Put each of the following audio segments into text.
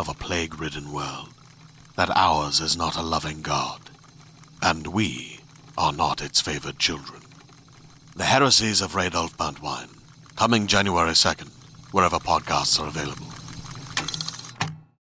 of a plague ridden world that ours is not a loving God, and we are not its favored children. The Heresies of Radolf Burntwine, coming January 2nd, wherever podcasts are available.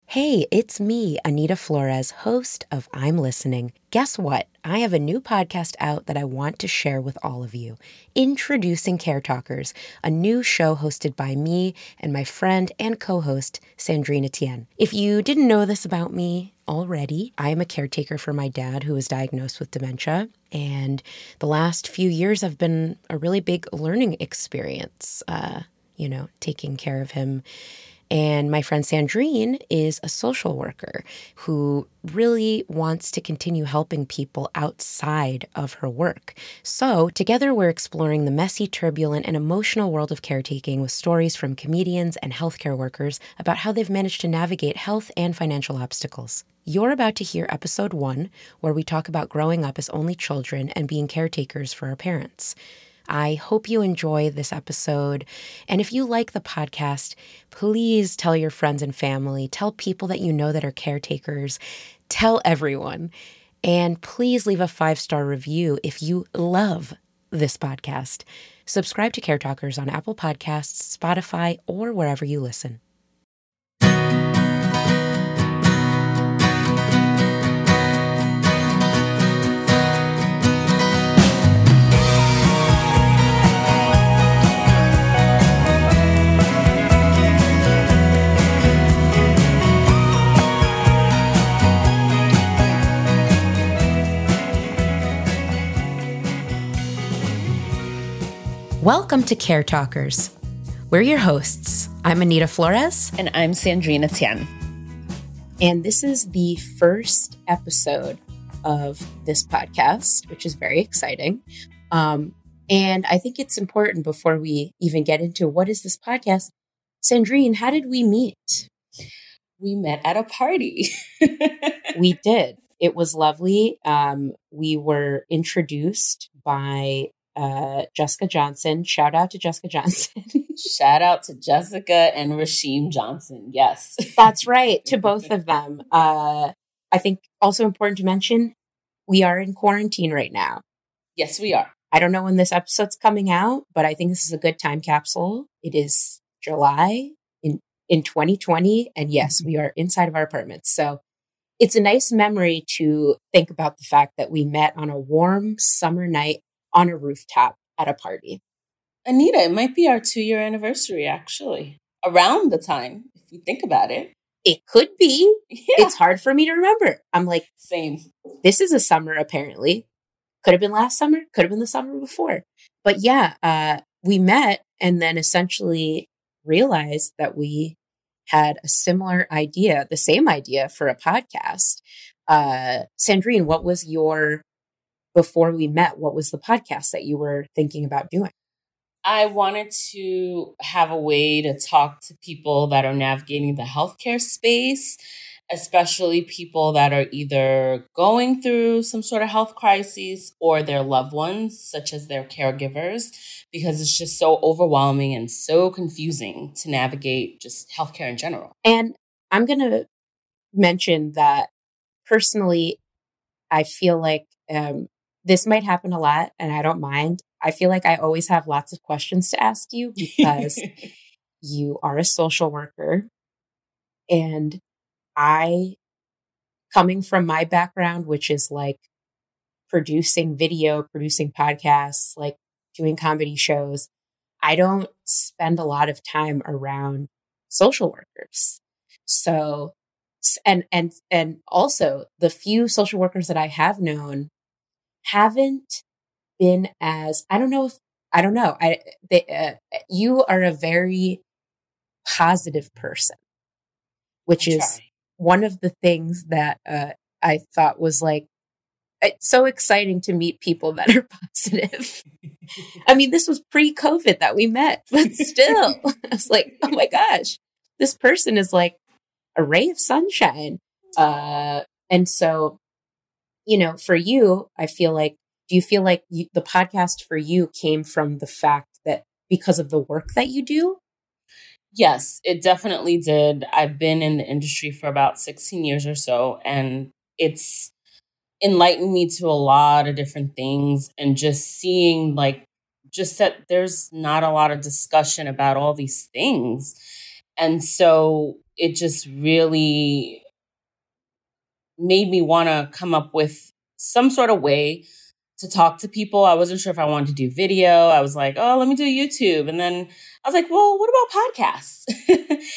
Hey, it's me, Anita Flores, host of I'm Listening. Guess what? I have a new podcast out that I want to share with all of you. Introducing Caretalkers, a new show hosted by me and my friend and co host, Sandrine Etienne. If you didn't know this about me, already. I am a caretaker for my dad who was diagnosed with dementia. And the last few years have been a really big learning experience, uh, you know, taking care of him and my friend Sandrine is a social worker who really wants to continue helping people outside of her work. So, together, we're exploring the messy, turbulent, and emotional world of caretaking with stories from comedians and healthcare workers about how they've managed to navigate health and financial obstacles. You're about to hear episode one, where we talk about growing up as only children and being caretakers for our parents. I hope you enjoy this episode. And if you like the podcast, please tell your friends and family, tell people that you know that are caretakers, tell everyone. And please leave a five star review if you love this podcast. Subscribe to Caretalkers on Apple Podcasts, Spotify, or wherever you listen. Welcome to Caretalkers. We're your hosts. I'm Anita Flores. And I'm Sandrine Etienne. And this is the first episode of this podcast, which is very exciting. Um, and I think it's important before we even get into what is this podcast, Sandrine, how did we meet? We met at a party. we did. It was lovely. Um, we were introduced by uh, Jessica Johnson. Shout out to Jessica Johnson. Shout out to Jessica and Rasheem Johnson. Yes. That's right. To both of them. Uh, I think also important to mention we are in quarantine right now. Yes, we are. I don't know when this episode's coming out, but I think this is a good time capsule. It is July in, in 2020. And yes, we are inside of our apartments. So it's a nice memory to think about the fact that we met on a warm summer night on a rooftop at a party. Anita, it might be our two year anniversary, actually, around the time, if you think about it. It could be. Yeah. It's hard for me to remember. I'm like, same. This is a summer, apparently. Could have been last summer, could have been the summer before. But yeah, uh, we met and then essentially realized that we had a similar idea, the same idea for a podcast. Uh, Sandrine, what was your, before we met, what was the podcast that you were thinking about doing? I wanted to have a way to talk to people that are navigating the healthcare space, especially people that are either going through some sort of health crisis or their loved ones, such as their caregivers, because it's just so overwhelming and so confusing to navigate just healthcare in general. And I'm going to mention that personally, I feel like um, this might happen a lot and I don't mind. I feel like I always have lots of questions to ask you because you are a social worker. And I, coming from my background, which is like producing video, producing podcasts, like doing comedy shows, I don't spend a lot of time around social workers. So, and, and, and also the few social workers that I have known haven't been as I don't know if I don't know. I they, uh, you are a very positive person, which is one of the things that uh, I thought was like it's so exciting to meet people that are positive. I mean, this was pre-COVID that we met, but still, I was like, oh my gosh, this person is like a ray of sunshine. Uh, and so, you know, for you, I feel like do you feel like you, the podcast for you came from the fact that because of the work that you do? Yes, it definitely did. I've been in the industry for about 16 years or so, and it's enlightened me to a lot of different things and just seeing like just that there's not a lot of discussion about all these things. And so it just really made me want to come up with some sort of way to talk to people. I wasn't sure if I wanted to do video. I was like, oh, let me do YouTube. And then I was like, well, what about podcasts?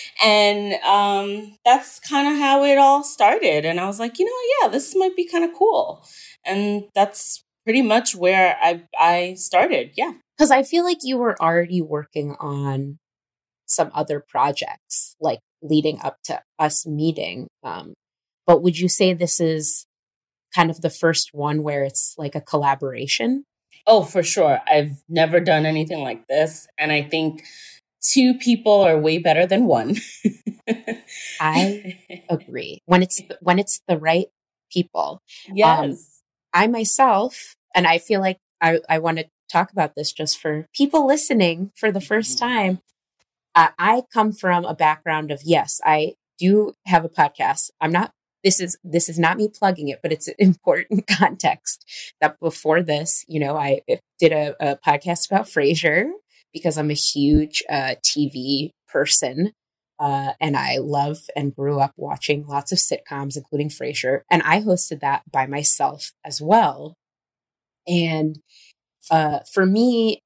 and um, that's kind of how it all started. And I was like, you know, yeah, this might be kind of cool. And that's pretty much where I I started. Yeah. Because I feel like you were already working on some other projects, like leading up to us meeting. Um, but would you say this is kind of the first one where it's like a collaboration? Oh, for sure. I've never done anything like this. And I think two people are way better than one. I agree. When it's when it's the right people. Um, yes. Um, I myself, and I feel like I, I want to talk about this just for people listening for the first mm-hmm. time. Uh, I come from a background of yes, I do have a podcast. I'm not this is this is not me plugging it but it's an important context that before this you know i did a, a podcast about frasier because i'm a huge uh, tv person uh, and i love and grew up watching lots of sitcoms including frasier and i hosted that by myself as well and uh, for me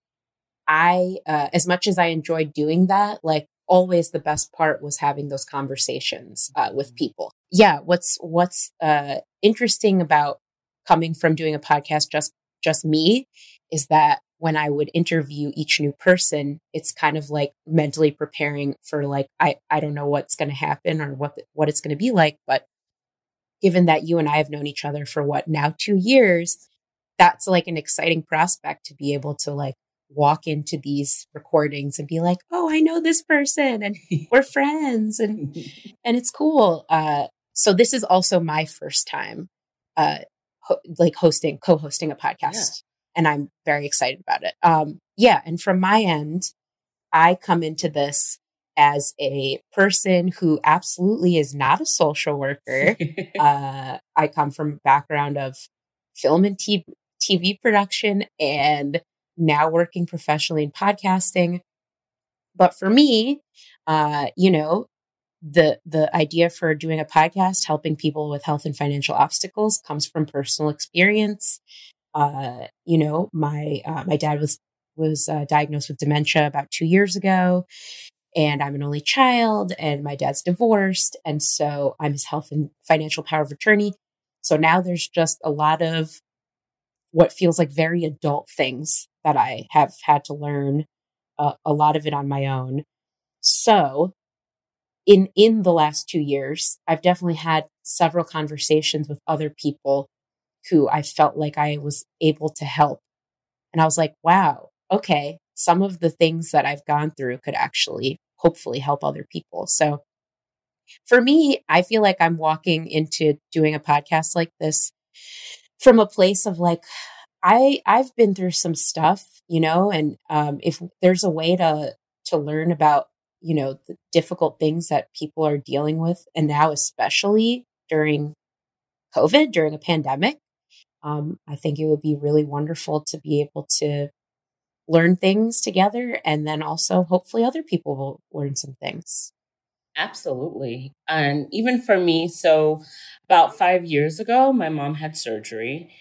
i uh, as much as i enjoyed doing that like always the best part was having those conversations uh, with mm-hmm. people. Yeah, what's what's uh, interesting about coming from doing a podcast just just me is that when I would interview each new person, it's kind of like mentally preparing for like I I don't know what's going to happen or what the, what it's going to be like, but given that you and I have known each other for what now 2 years, that's like an exciting prospect to be able to like walk into these recordings and be like, "Oh, I know this person and we're friends and and it's cool." Uh so this is also my first time uh ho- like hosting co-hosting a podcast yeah. and I'm very excited about it. Um yeah, and from my end, I come into this as a person who absolutely is not a social worker. uh I come from a background of film and TV TV production and now working professionally in podcasting. But for me, uh, you know, the the idea for doing a podcast helping people with health and financial obstacles comes from personal experience. Uh, you know, my uh, my dad was was uh, diagnosed with dementia about two years ago, and I'm an only child, and my dad's divorced, and so I'm his health and financial power of attorney. So now there's just a lot of what feels like very adult things that I have had to learn uh, a lot of it on my own. So in in the last 2 years, I've definitely had several conversations with other people who I felt like I was able to help. And I was like, wow, okay, some of the things that I've gone through could actually hopefully help other people. So for me, I feel like I'm walking into doing a podcast like this from a place of like, I I've been through some stuff, you know, and um, if there's a way to to learn about you know the difficult things that people are dealing with, and now especially during COVID, during a pandemic, um, I think it would be really wonderful to be able to learn things together, and then also hopefully other people will learn some things. Absolutely. And even for me, so about five years ago, my mom had surgery.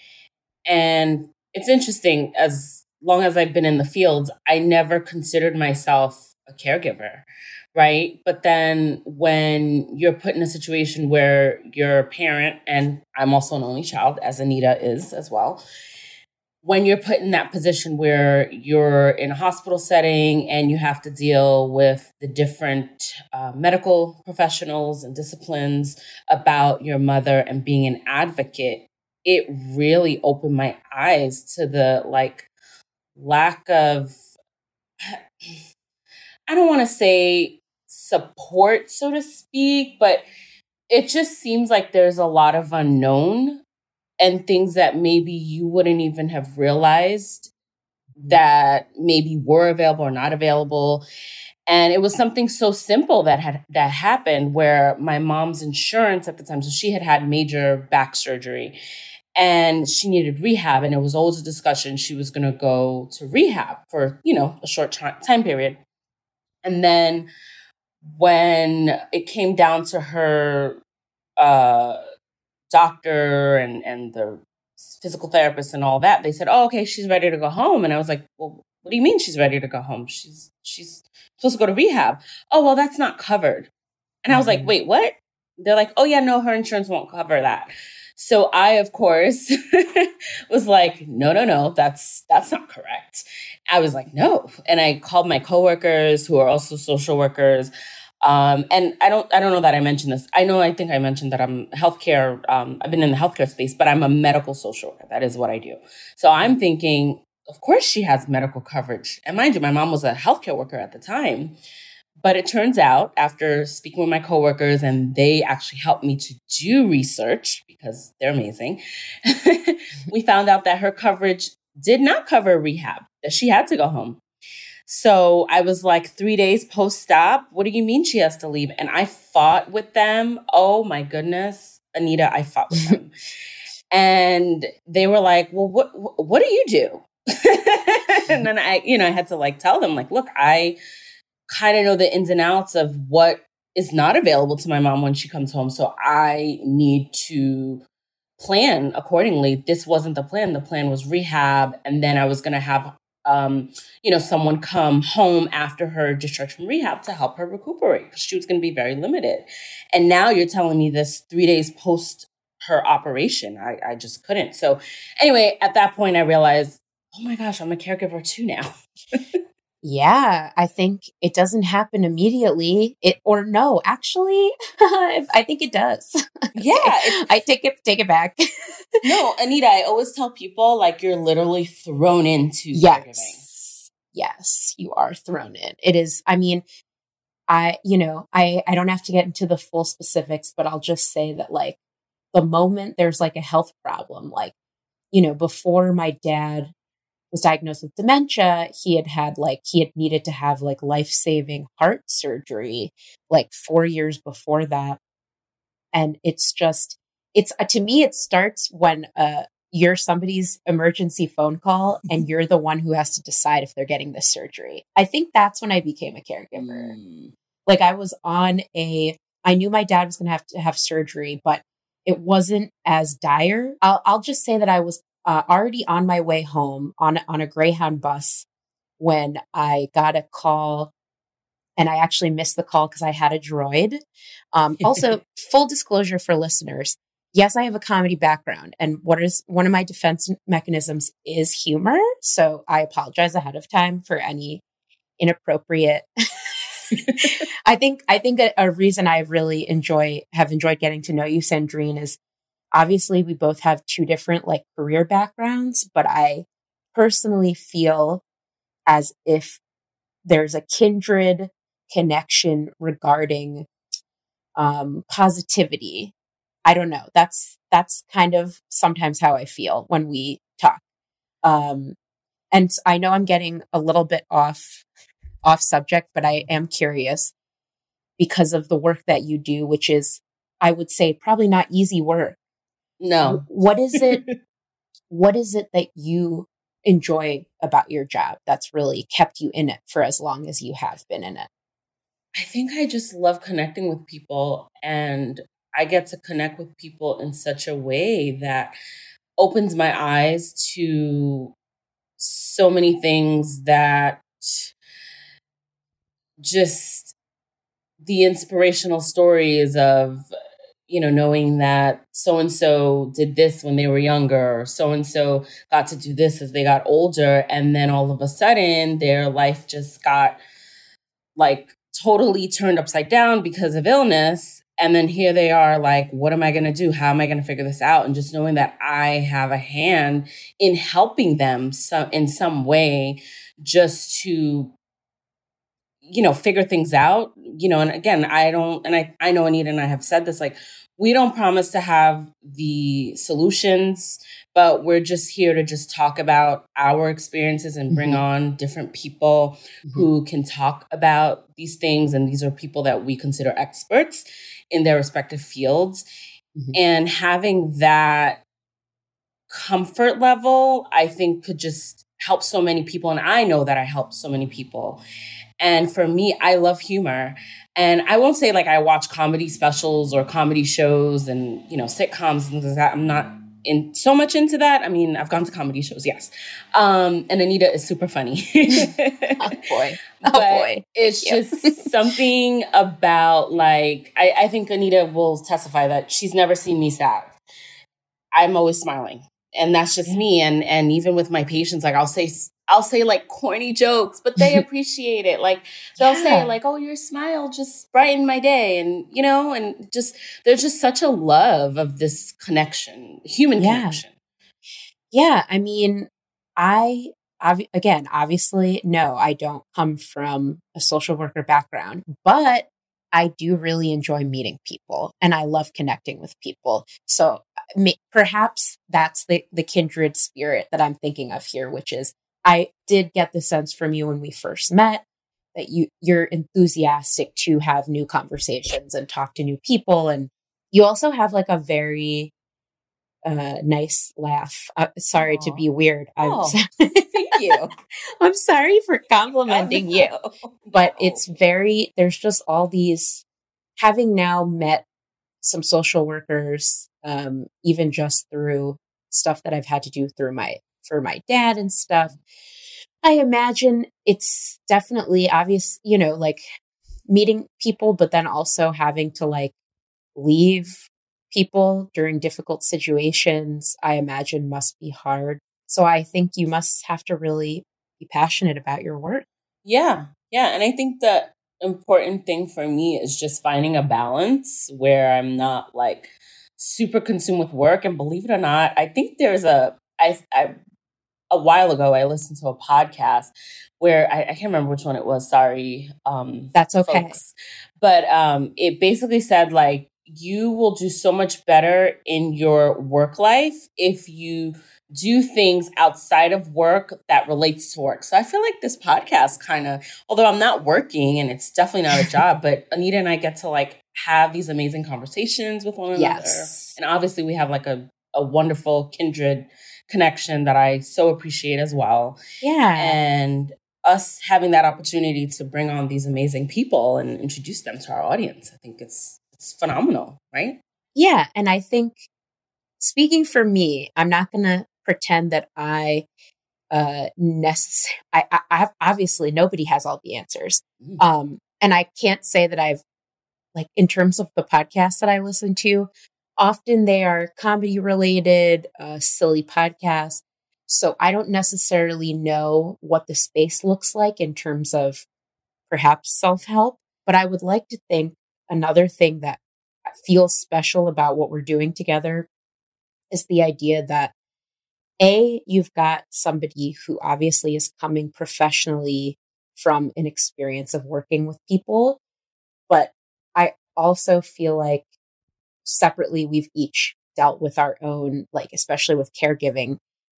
And it's interesting, as long as I've been in the field, I never considered myself a caregiver, right? But then when you're put in a situation where you're a parent, and I'm also an only child, as Anita is as well, when you're put in that position where you're in a hospital setting and you have to deal with the different uh, medical professionals and disciplines about your mother and being an advocate, it really opened my eyes to the like lack of, I don't want to say support, so to speak, but it just seems like there's a lot of unknown and things that maybe you wouldn't even have realized that maybe were available or not available. And it was something so simple that had that happened where my mom's insurance at the time so she had had major back surgery and she needed rehab and it was always a discussion she was going to go to rehab for you know a short time period and then when it came down to her uh doctor and and the physical therapist and all that, they said, "Oh, okay, she's ready to go home." And I was like, "Well, what do you mean she's ready to go home? She's she's supposed to go to rehab." Oh, well, that's not covered. And I was like, mm-hmm. "Wait, what?" They're like, "Oh yeah, no, her insurance won't cover that." So I, of course, was like, "No, no, no, that's that's not correct." I was like, "No," and I called my coworkers who are also social workers. Um, and I don't, I don't know that I mentioned this. I know, I think I mentioned that I'm healthcare. Um, I've been in the healthcare space, but I'm a medical social worker. That is what I do. So I'm thinking, of course, she has medical coverage. And mind you, my mom was a healthcare worker at the time. But it turns out, after speaking with my coworkers, and they actually helped me to do research because they're amazing, we found out that her coverage did not cover rehab, that she had to go home. So I was like, three days post stop. What do you mean she has to leave? And I fought with them. Oh my goodness, Anita, I fought with them. and they were like, well, what, what do you do? and mm-hmm. then I, you know, I had to like tell them, like, look, I kind of know the ins and outs of what is not available to my mom when she comes home. So I need to plan accordingly. This wasn't the plan. The plan was rehab. And then I was going to have um, you know, someone come home after her discharge from rehab to help her recuperate because she was going to be very limited. And now you're telling me this three days post her operation. I, I just couldn't. So, anyway, at that point, I realized, oh my gosh, I'm a caregiver too now. yeah, I think it doesn't happen immediately. It or no, actually, I think it does. Yeah, I take it take it back. no, Anita, I always tell people like you're literally thrown into yes. caregiving. Yes, you are thrown in. It is. I mean, I you know I I don't have to get into the full specifics, but I'll just say that like the moment there's like a health problem, like you know before my dad was diagnosed with dementia, he had had like, he had needed to have like life saving heart surgery like four years before that. And it's just, it's uh, to me, it starts when uh, you're somebody's emergency phone call and you're the one who has to decide if they're getting this surgery. I think that's when I became a caregiver. Mm. Like I was on a, I knew my dad was going to have to have surgery, but it wasn't as dire. I'll, I'll just say that I was uh, already on my way home on on a Greyhound bus when I got a call, and I actually missed the call because I had a droid. Um, also, full disclosure for listeners: yes, I have a comedy background, and what is one of my defense mechanisms is humor. So I apologize ahead of time for any inappropriate I think I think a, a, reason I really enjoy have enjoyed getting to know you, Sandrine, is obviously we both have two different like career backgrounds, but I personally feel as if there's a kindred connection regarding um, positivity. I don't know. That's that's kind of sometimes how I feel when we talk. Um, and I know I'm getting a little bit off off subject, but I am curious because of the work that you do, which is, I would say, probably not easy work. No. What is it? what is it that you enjoy about your job that's really kept you in it for as long as you have been in it? I think I just love connecting with people and I get to connect with people in such a way that opens my eyes to so many things that just the inspirational stories of you know knowing that so and so did this when they were younger so and so got to do this as they got older and then all of a sudden their life just got like totally turned upside down because of illness and then here they are like what am i going to do? How am i going to figure this out? And just knowing that i have a hand in helping them some in some way just to you know, figure things out, you know, and again, I don't, and I, I know Anita and I have said this, like, we don't promise to have the solutions, but we're just here to just talk about our experiences and bring mm-hmm. on different people mm-hmm. who can talk about these things. And these are people that we consider experts in their respective fields. Mm-hmm. And having that comfort level, I think could just help so many people. And I know that I help so many people. And for me, I love humor. And I won't say like I watch comedy specials or comedy shows and, you know, sitcoms and things like that. I'm not in so much into that. I mean, I've gone to comedy shows, yes. Um, and Anita is super funny. oh boy. Oh but boy. It's just something about like I, I think Anita will testify that she's never seen me sad. I'm always smiling. And that's just me. And and even with my patients, like I'll say I'll say like corny jokes, but they appreciate it. Like they'll yeah. say like, "Oh, your smile just brightened my day," and you know, and just there's just such a love of this connection, human yeah. connection. Yeah, I mean, I again, obviously, no, I don't come from a social worker background, but I do really enjoy meeting people and I love connecting with people. So uh, perhaps that's the, the kindred spirit that I'm thinking of here, which is I did get the sense from you when we first met that you you're enthusiastic to have new conversations and talk to new people and you also have like a very uh, nice laugh. Uh, sorry Aww. to be weird. I'm oh, thank you. I'm sorry for complimenting you, but it's very. There's just all these. Having now met some social workers, um, even just through stuff that I've had to do through my for my dad and stuff. I imagine it's definitely obvious, you know, like meeting people, but then also having to like leave people during difficult situations, I imagine must be hard. So I think you must have to really be passionate about your work. Yeah. Yeah. And I think the important thing for me is just finding a balance where I'm not like super consumed with work. And believe it or not, I think there's a I, I a while ago, I listened to a podcast where I, I can't remember which one it was. Sorry. Um, That's okay. Folks. But um, it basically said, like, you will do so much better in your work life if you do things outside of work that relates to work. So I feel like this podcast kind of, although I'm not working and it's definitely not a job, but Anita and I get to like have these amazing conversations with one another. Yes. And obviously we have like a, a wonderful kindred connection that I so appreciate as well. Yeah. And us having that opportunity to bring on these amazing people and introduce them to our audience, I think it's it's phenomenal, right? Yeah, and I think speaking for me, I'm not going to pretend that I uh necessary I, I, I have obviously nobody has all the answers. Mm. Um and I can't say that I've like in terms of the podcasts that I listen to, Often they are comedy related, uh, silly podcasts. So I don't necessarily know what the space looks like in terms of perhaps self help. but I would like to think another thing that feels special about what we're doing together is the idea that a you've got somebody who obviously is coming professionally from an experience of working with people but i also feel like separately we've each dealt with our own like especially with caregiving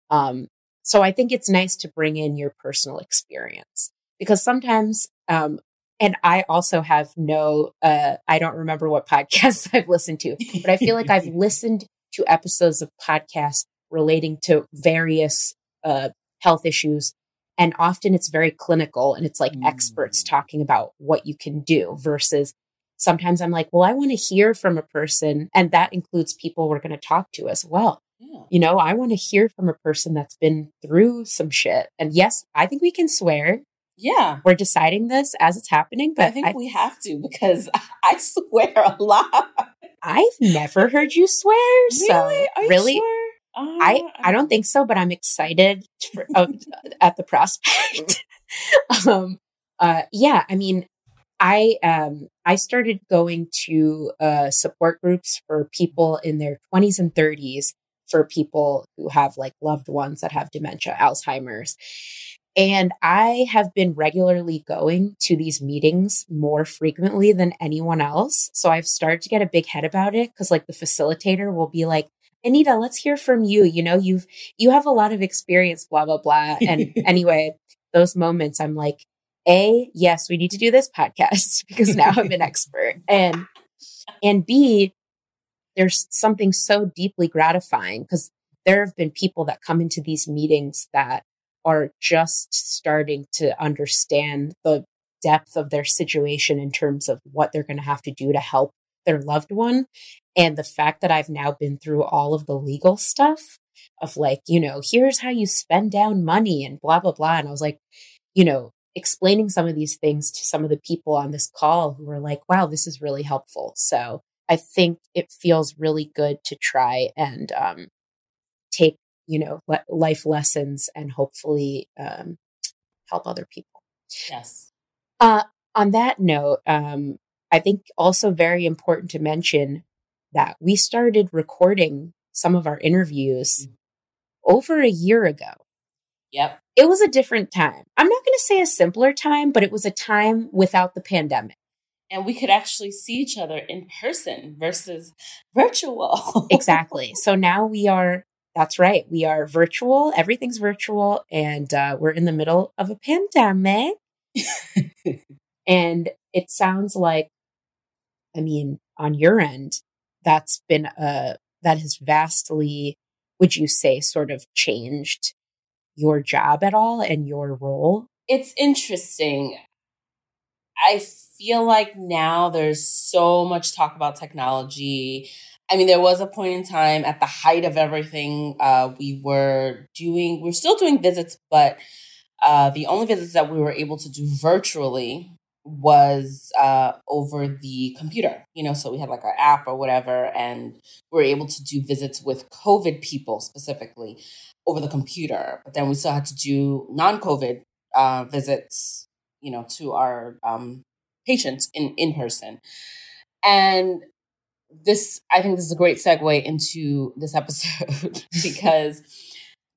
um so i think it's nice to bring in your personal experience because sometimes um and I also have no, uh, I don't remember what podcasts I've listened to, but I feel like I've listened to episodes of podcasts relating to various uh, health issues. And often it's very clinical and it's like mm. experts talking about what you can do versus sometimes I'm like, well, I want to hear from a person. And that includes people we're going to talk to as well. Yeah. You know, I want to hear from a person that's been through some shit. And yes, I think we can swear. Yeah. We're deciding this as it's happening, but I think I, we have to because I swear a lot. I've never heard you swear. So really? really? Sure? Uh, I I don't think so, but I'm excited for, uh, at the prospect. um, uh, yeah, I mean, I um I started going to uh, support groups for people in their 20s and 30s for people who have like loved ones that have dementia, Alzheimer's. And I have been regularly going to these meetings more frequently than anyone else. So I've started to get a big head about it because like the facilitator will be like, Anita, let's hear from you. You know, you've, you have a lot of experience, blah, blah, blah. And anyway, those moments I'm like, A, yes, we need to do this podcast because now I'm an expert. And, and B, there's something so deeply gratifying because there have been people that come into these meetings that are just starting to understand the depth of their situation in terms of what they're going to have to do to help their loved one. And the fact that I've now been through all of the legal stuff of like, you know, here's how you spend down money and blah, blah, blah. And I was like, you know, explaining some of these things to some of the people on this call who were like, wow, this is really helpful. So I think it feels really good to try and um, take you know le- life lessons and hopefully um, help other people yes uh, on that note um, i think also very important to mention that we started recording some of our interviews mm-hmm. over a year ago yep it was a different time i'm not going to say a simpler time but it was a time without the pandemic and we could actually see each other in person versus virtual. exactly. So now we are that's right. We are virtual. Everything's virtual. And uh, we're in the middle of a pandemic. and it sounds like, I mean, on your end, that's been a, that has vastly, would you say, sort of changed your job at all and your role? It's interesting. I feel like now there's so much talk about technology I mean, there was a point in time at the height of everything, uh, we were doing, we're still doing visits, but uh, the only visits that we were able to do virtually was uh, over the computer. You know, so we had like our app or whatever, and we were able to do visits with COVID people specifically over the computer. But then we still had to do non COVID uh, visits, you know, to our um, patients in, in person. And this I think this is a great segue into this episode because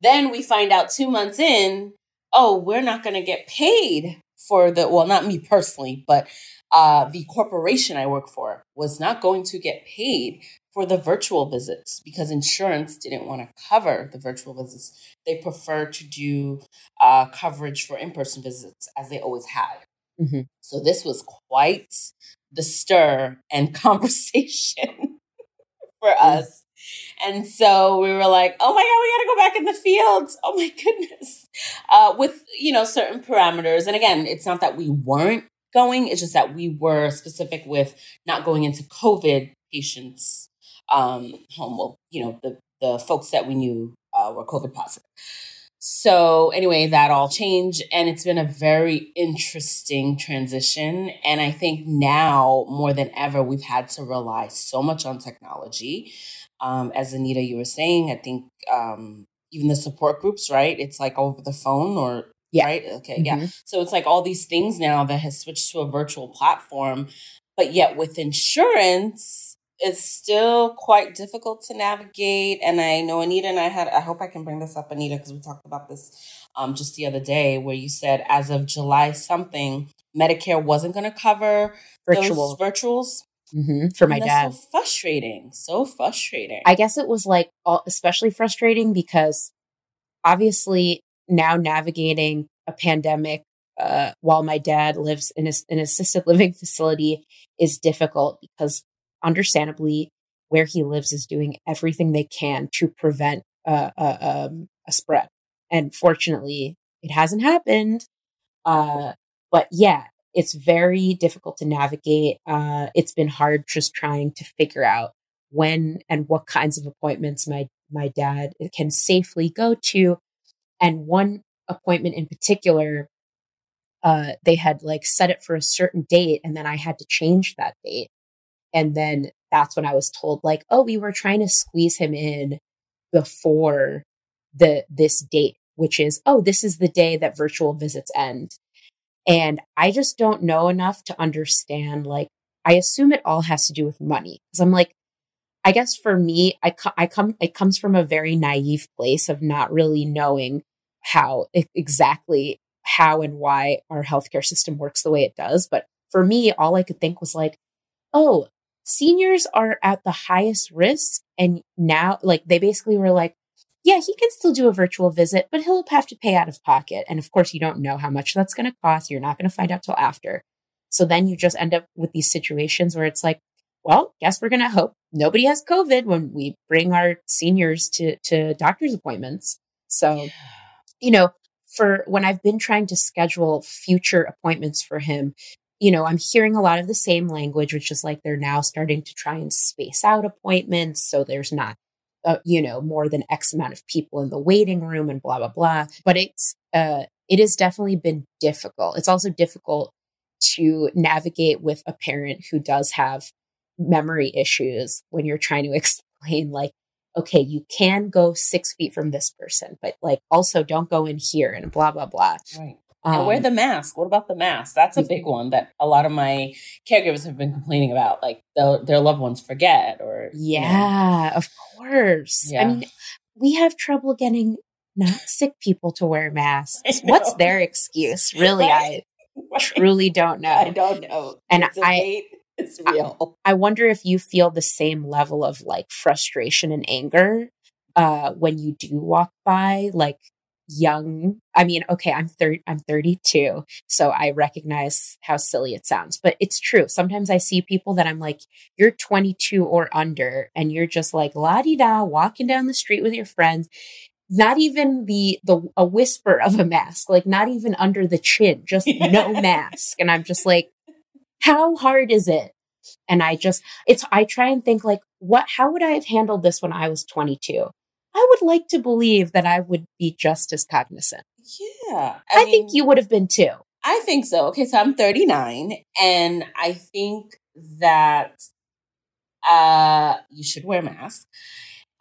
then we find out 2 months in, oh, we're not going to get paid for the well, not me personally, but uh, the corporation I work for was not going to get paid for the virtual visits because insurance didn't want to cover the virtual visits. They prefer to do uh, coverage for in person visits as they always had. Mm-hmm. So this was quite the stir and conversation for us. And so we were like, oh my God, we got to go back in the fields. Oh my goodness. Uh, with, you know, certain parameters. And again, it's not that we weren't going, it's just that we were specific with not going into COVID patients' um, home. Well, you know, the, the folks that we knew uh, were COVID positive. So, anyway, that all changed, and it's been a very interesting transition. And I think now more than ever, we've had to rely so much on technology. Um, as Anita, you were saying, I think um, even the support groups, right? It's like over the phone or Yeah. Right? Okay. Mm-hmm. Yeah. So it's like all these things now that has switched to a virtual platform. But yet with insurance, it's still quite difficult to navigate. And I know Anita and I had, I hope I can bring this up, Anita, because we talked about this um, just the other day, where you said as of July something, Medicare wasn't going to cover Virtual. those virtuals. Mm-hmm, for my dad. So frustrating. So frustrating. I guess it was like especially frustrating because obviously now navigating a pandemic uh, while my dad lives in a, an assisted living facility is difficult because understandably where he lives is doing everything they can to prevent uh, uh, um, a spread. And fortunately it hasn't happened. Uh, but yeah it's very difficult to navigate. Uh, it's been hard just trying to figure out when and what kinds of appointments my my dad can safely go to and one appointment in particular, uh, they had like set it for a certain date and then I had to change that date. And then that's when I was told like, oh, we were trying to squeeze him in before the this date, which is, oh, this is the day that virtual visits end. And I just don't know enough to understand like I assume it all has to do with money. Cause I'm like, I guess for me, I, co- I come, it comes from a very naive place of not really knowing how exactly how and why our healthcare system works the way it does. But for me, all I could think was like, oh, seniors are at the highest risk. And now, like, they basically were like, yeah, he can still do a virtual visit, but he'll have to pay out of pocket. And of course, you don't know how much that's going to cost. You're not going to find out till after. So then you just end up with these situations where it's like, well, guess we're going to hope nobody has COVID when we bring our seniors to, to doctor's appointments. So, yeah. you know, for when I've been trying to schedule future appointments for him, you know, I'm hearing a lot of the same language, which is like they're now starting to try and space out appointments. So there's not, uh, you know, more than X amount of people in the waiting room and blah, blah, blah. But it's, uh, it has definitely been difficult. It's also difficult to navigate with a parent who does have memory issues when you're trying to explain like okay you can go six feet from this person but like also don't go in here and blah blah blah right um, and wear the mask. What about the mask? That's a big one that a lot of my caregivers have been complaining about. Like their loved ones forget, or yeah, you know. of course. Yeah. I mean, we have trouble getting not sick people to wear masks. What's their excuse? Really, right. I right. truly don't know. I don't know. And I, it's real. I, I, wonder if you feel the same level of like frustration and anger uh, when you do walk by like young i mean okay i'm 30 i'm 32 so i recognize how silly it sounds but it's true sometimes i see people that i'm like you're 22 or under and you're just like la-di-da walking down the street with your friends not even the the a whisper of a mask like not even under the chin just no mask and i'm just like how hard is it? And I just, it's, I try and think like, what, how would I have handled this when I was 22? I would like to believe that I would be just as cognizant. Yeah. I, I mean, think you would have been too. I think so. Okay. So I'm 39 and I think that, uh, you should wear a mask.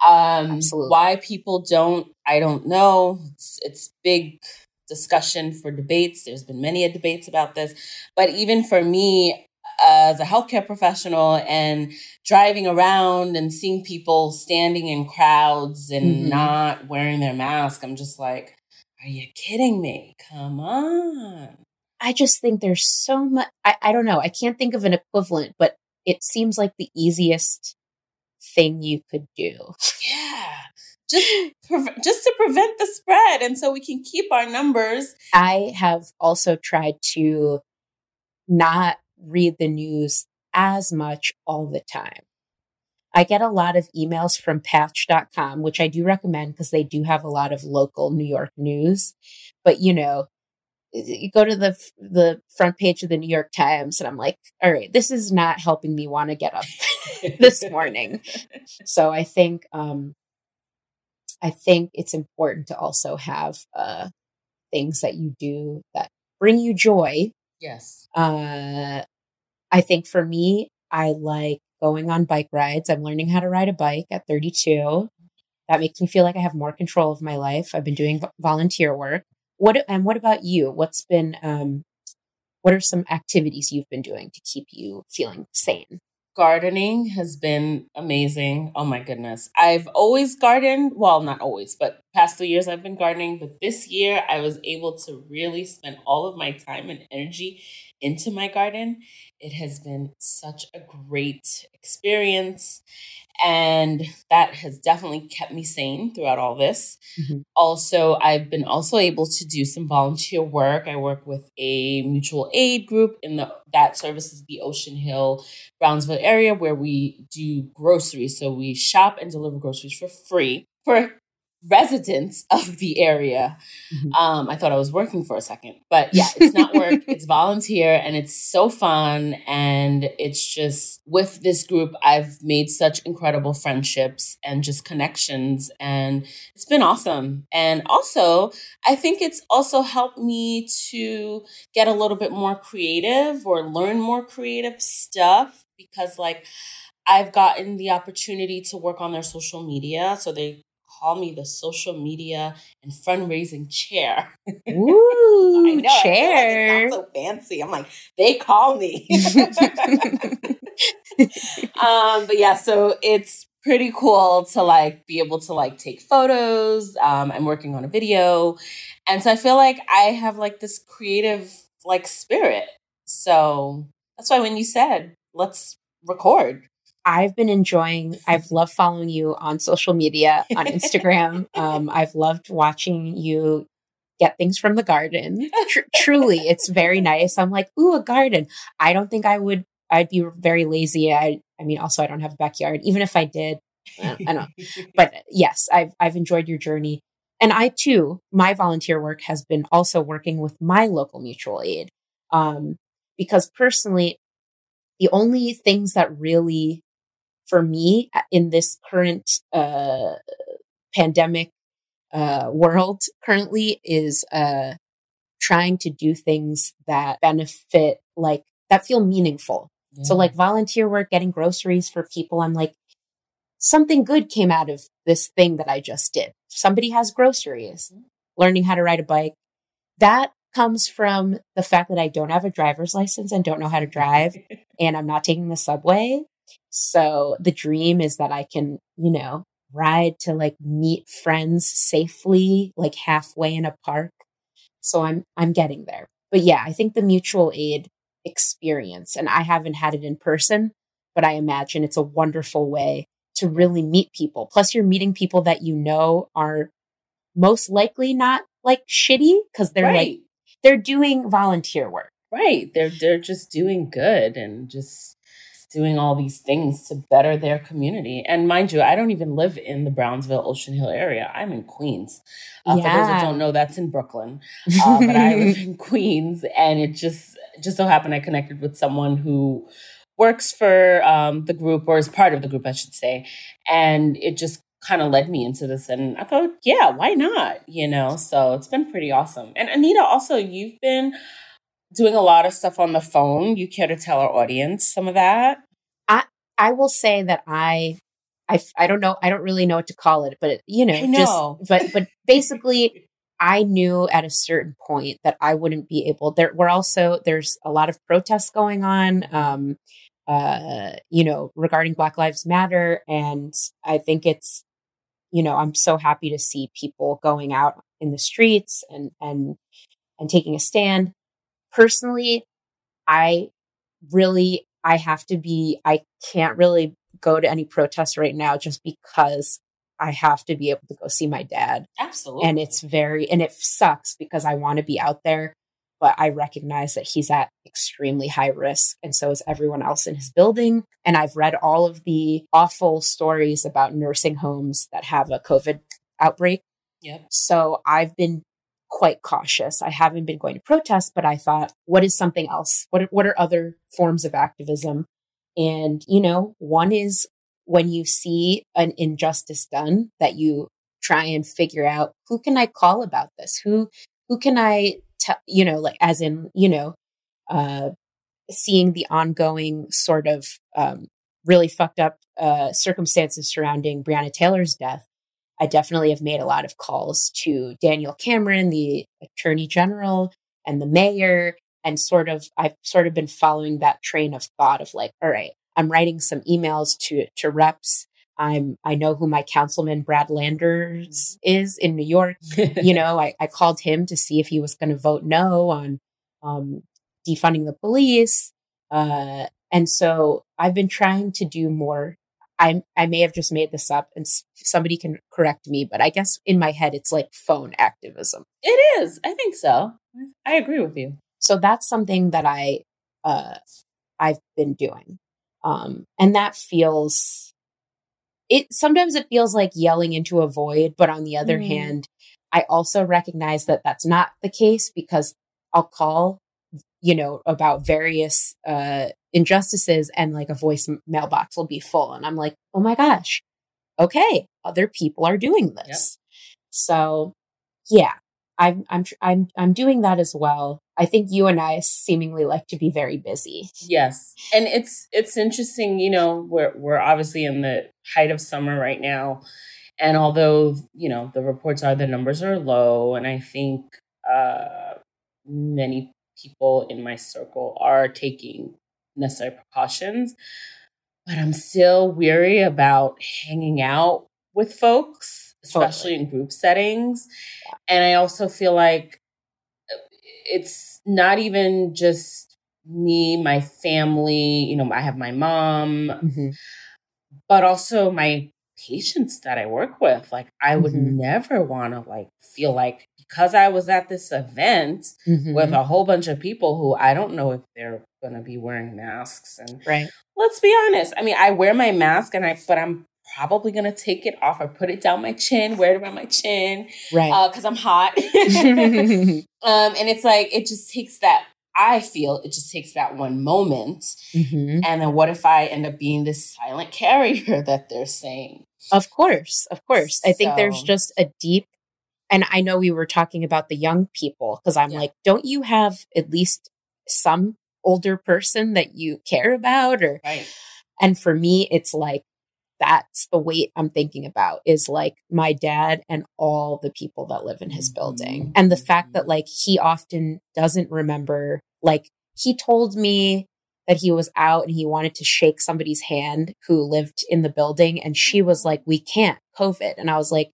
Um, Absolutely. why people don't, I don't know. It's, it's big discussion for debates. There's been many debates about this. But even for me, as a healthcare professional and driving around and seeing people standing in crowds and mm-hmm. not wearing their mask, I'm just like, are you kidding me? Come on. I just think there's so much. I, I don't know. I can't think of an equivalent, but it seems like the easiest thing you could do. Yeah just pre- just to prevent the spread and so we can keep our numbers. I have also tried to not read the news as much all the time. I get a lot of emails from patch.com, which I do recommend because they do have a lot of local New York news. But you know, you go to the the front page of the New York Times and I'm like, all right, this is not helping me want to get up this morning. so I think um I think it's important to also have uh, things that you do that bring you joy. Yes. Uh, I think for me, I like going on bike rides. I'm learning how to ride a bike at 32. That makes me feel like I have more control of my life. I've been doing volunteer work. what and what about you? What's been um, what are some activities you've been doing to keep you feeling sane? Gardening has been amazing. Oh my goodness. I've always gardened. Well, not always, but past two years I've been gardening. But this year I was able to really spend all of my time and energy into my garden. It has been such a great experience. And that has definitely kept me sane throughout all this. Mm-hmm. Also, I've been also able to do some volunteer work. I work with a mutual aid group in the that services the Ocean Hill, Brownsville area where we do groceries. So we shop and deliver groceries for free for residents of the area. Mm-hmm. Um, I thought I was working for a second, but yeah, it's not work. it's volunteer and it's so fun. And it's just with this group, I've made such incredible friendships and just connections. And it's been awesome. And also, I think it's also helped me to get a little bit more creative or learn more creative stuff because, like, I've gotten the opportunity to work on their social media. So they call me the social media and fundraising chair. Ooh, I know, chair. I like so fancy. I'm like, they call me. um, but yeah, so it's pretty cool to like be able to like take photos. Um, I'm working on a video. And so I feel like I have like this creative like spirit. So that's why when you said, let's record, I've been enjoying, I've loved following you on social media, on Instagram. um, I've loved watching you get things from the garden. Tr- truly, it's very nice. I'm like, ooh, a garden. I don't think I would, I'd be very lazy. I, I mean, also, I don't have a backyard. Even if I did, I don't know. But yes, I've, I've enjoyed your journey. And I too, my volunteer work has been also working with my local mutual aid. Um, because personally, the only things that really for me uh, in this current uh, pandemic uh, world currently is uh, trying to do things that benefit, like that feel meaningful. Yeah. So, like volunteer work, getting groceries for people. I'm like, something good came out of this thing that I just did. Somebody has groceries, mm-hmm. learning how to ride a bike. That comes from the fact that I don't have a driver's license and don't know how to drive, and I'm not taking the subway. So the dream is that I can, you know, ride to like meet friends safely, like halfway in a park. So I'm, I'm getting there. But yeah, I think the mutual aid experience, and I haven't had it in person, but I imagine it's a wonderful way to really meet people. Plus, you're meeting people that you know are most likely not like shitty because they're right. like, they're doing volunteer work. Right. They're, they're just doing good and just doing all these things to better their community. And mind you, I don't even live in the Brownsville Ocean Hill area. I'm in Queens. Uh, yeah. For those that don't know, that's in Brooklyn. Uh, but I live in Queens, and it just just so happened I connected with someone who works for um, the group or is part of the group, I should say, and it just kind of led me into this and i thought yeah why not you know so it's been pretty awesome and anita also you've been doing a lot of stuff on the phone. You care to tell our audience some of that? I will say that I I I don't know I don't really know what to call it, but you know, know. just but but basically I knew at a certain point that I wouldn't be able there were also there's a lot of protests going on um uh you know regarding Black Lives Matter and I think it's you know I'm so happy to see people going out in the streets and and and taking a stand personally, I really, I have to be, I can't really go to any protests right now just because I have to be able to go see my dad. Absolutely. And it's very, and it sucks because I want to be out there, but I recognize that he's at extremely high risk. And so is everyone else in his building. And I've read all of the awful stories about nursing homes that have a COVID outbreak. Yep. So I've been quite cautious. I haven't been going to protest, but I thought, what is something else? What are, what are other forms of activism? And, you know, one is when you see an injustice done that you try and figure out who can I call about this? Who, who can I tell, you know, like as in, you know, uh, seeing the ongoing sort of, um, really fucked up, uh, circumstances surrounding Breonna Taylor's death I definitely have made a lot of calls to Daniel Cameron, the attorney general, and the mayor. And sort of, I've sort of been following that train of thought of like, all right, I'm writing some emails to, to reps. I'm, I know who my councilman Brad Landers is in New York. you know, I, I called him to see if he was going to vote no on, um, defunding the police. Uh, and so I've been trying to do more I I may have just made this up, and somebody can correct me, but I guess in my head it's like phone activism. It is. I think so. I agree with you. So that's something that I uh, I've been doing, um, and that feels. It sometimes it feels like yelling into a void, but on the other mm. hand, I also recognize that that's not the case because I'll call, you know, about various uh, injustices and like a voice mailbox will be full. And I'm like, oh my gosh, okay, other people are doing this. Yep. So yeah, I'm, I'm, I'm, I'm doing that as well. I think you and I seemingly like to be very busy. Yes. And it's, it's interesting, you know, we're, we're obviously in the height of summer right now. And although, you know, the reports are the numbers are low, and I think uh, many people in my circle are taking necessary precautions. But I'm still weary about hanging out with folks, especially totally. in group settings. And I also feel like uh, it's not even just me, my family, you know, I have my mom, mm-hmm. but also my patients that I work with. Like I would mm-hmm. never want to like feel like because I was at this event mm-hmm. with a whole bunch of people who I don't know if they're going to be wearing masks. And right. let's be honest. I mean, I wear my mask and I, but I'm probably going to take it off or put it down my chin, wear it around my chin. Right. Because uh, I'm hot. um, and it's like, it just takes that I feel it just takes that one moment. Mm-hmm. And then what if I end up being this silent carrier that they're saying? Of course, of course. I think there's just a deep and I know we were talking about the young people because I'm yeah. like, don't you have at least some older person that you care about or right. and for me it's like that's the weight I'm thinking about is like my dad and all the people that live in his mm-hmm. building. And the fact that like he often doesn't remember, like he told me that he was out and he wanted to shake somebody's hand who lived in the building. And she was like, we can't COVID. And I was like,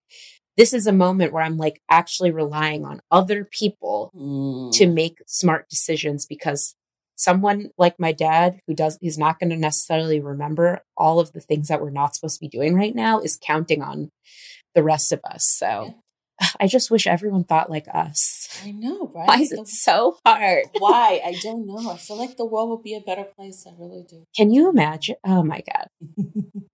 this is a moment where I'm like actually relying on other people mm. to make smart decisions because someone like my dad who does he's not going to necessarily remember all of the things that we're not supposed to be doing right now is counting on the rest of us. So yeah. I just wish everyone thought like us. I know, right? Why is it so hard? Why? I don't know. I feel like the world would be a better place. I really do. Can you imagine? Oh my God.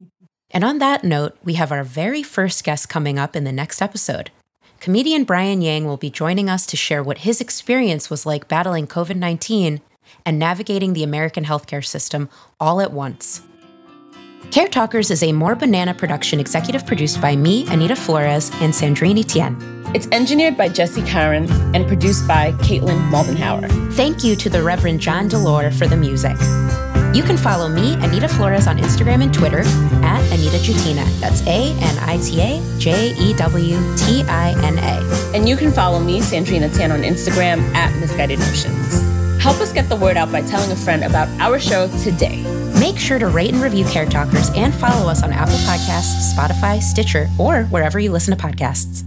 And on that note, we have our very first guest coming up in the next episode. Comedian Brian Yang will be joining us to share what his experience was like battling COVID 19 and navigating the American healthcare system all at once. Caretalkers is a More Banana production executive produced by me, Anita Flores, and Sandrine Etienne. It's engineered by Jesse Karen and produced by Caitlin Moldenhauer. Thank you to the Reverend John DeLore for the music. You can follow me, Anita Flores, on Instagram and Twitter at Anita Jewtina. That's A N I T A J E W T I N A. And you can follow me, Sandrine Etienne, on Instagram at Misguided Notions. Help us get the word out by telling a friend about our show today. Make sure to rate and review Caretalkers and follow us on Apple Podcasts, Spotify, Stitcher, or wherever you listen to podcasts.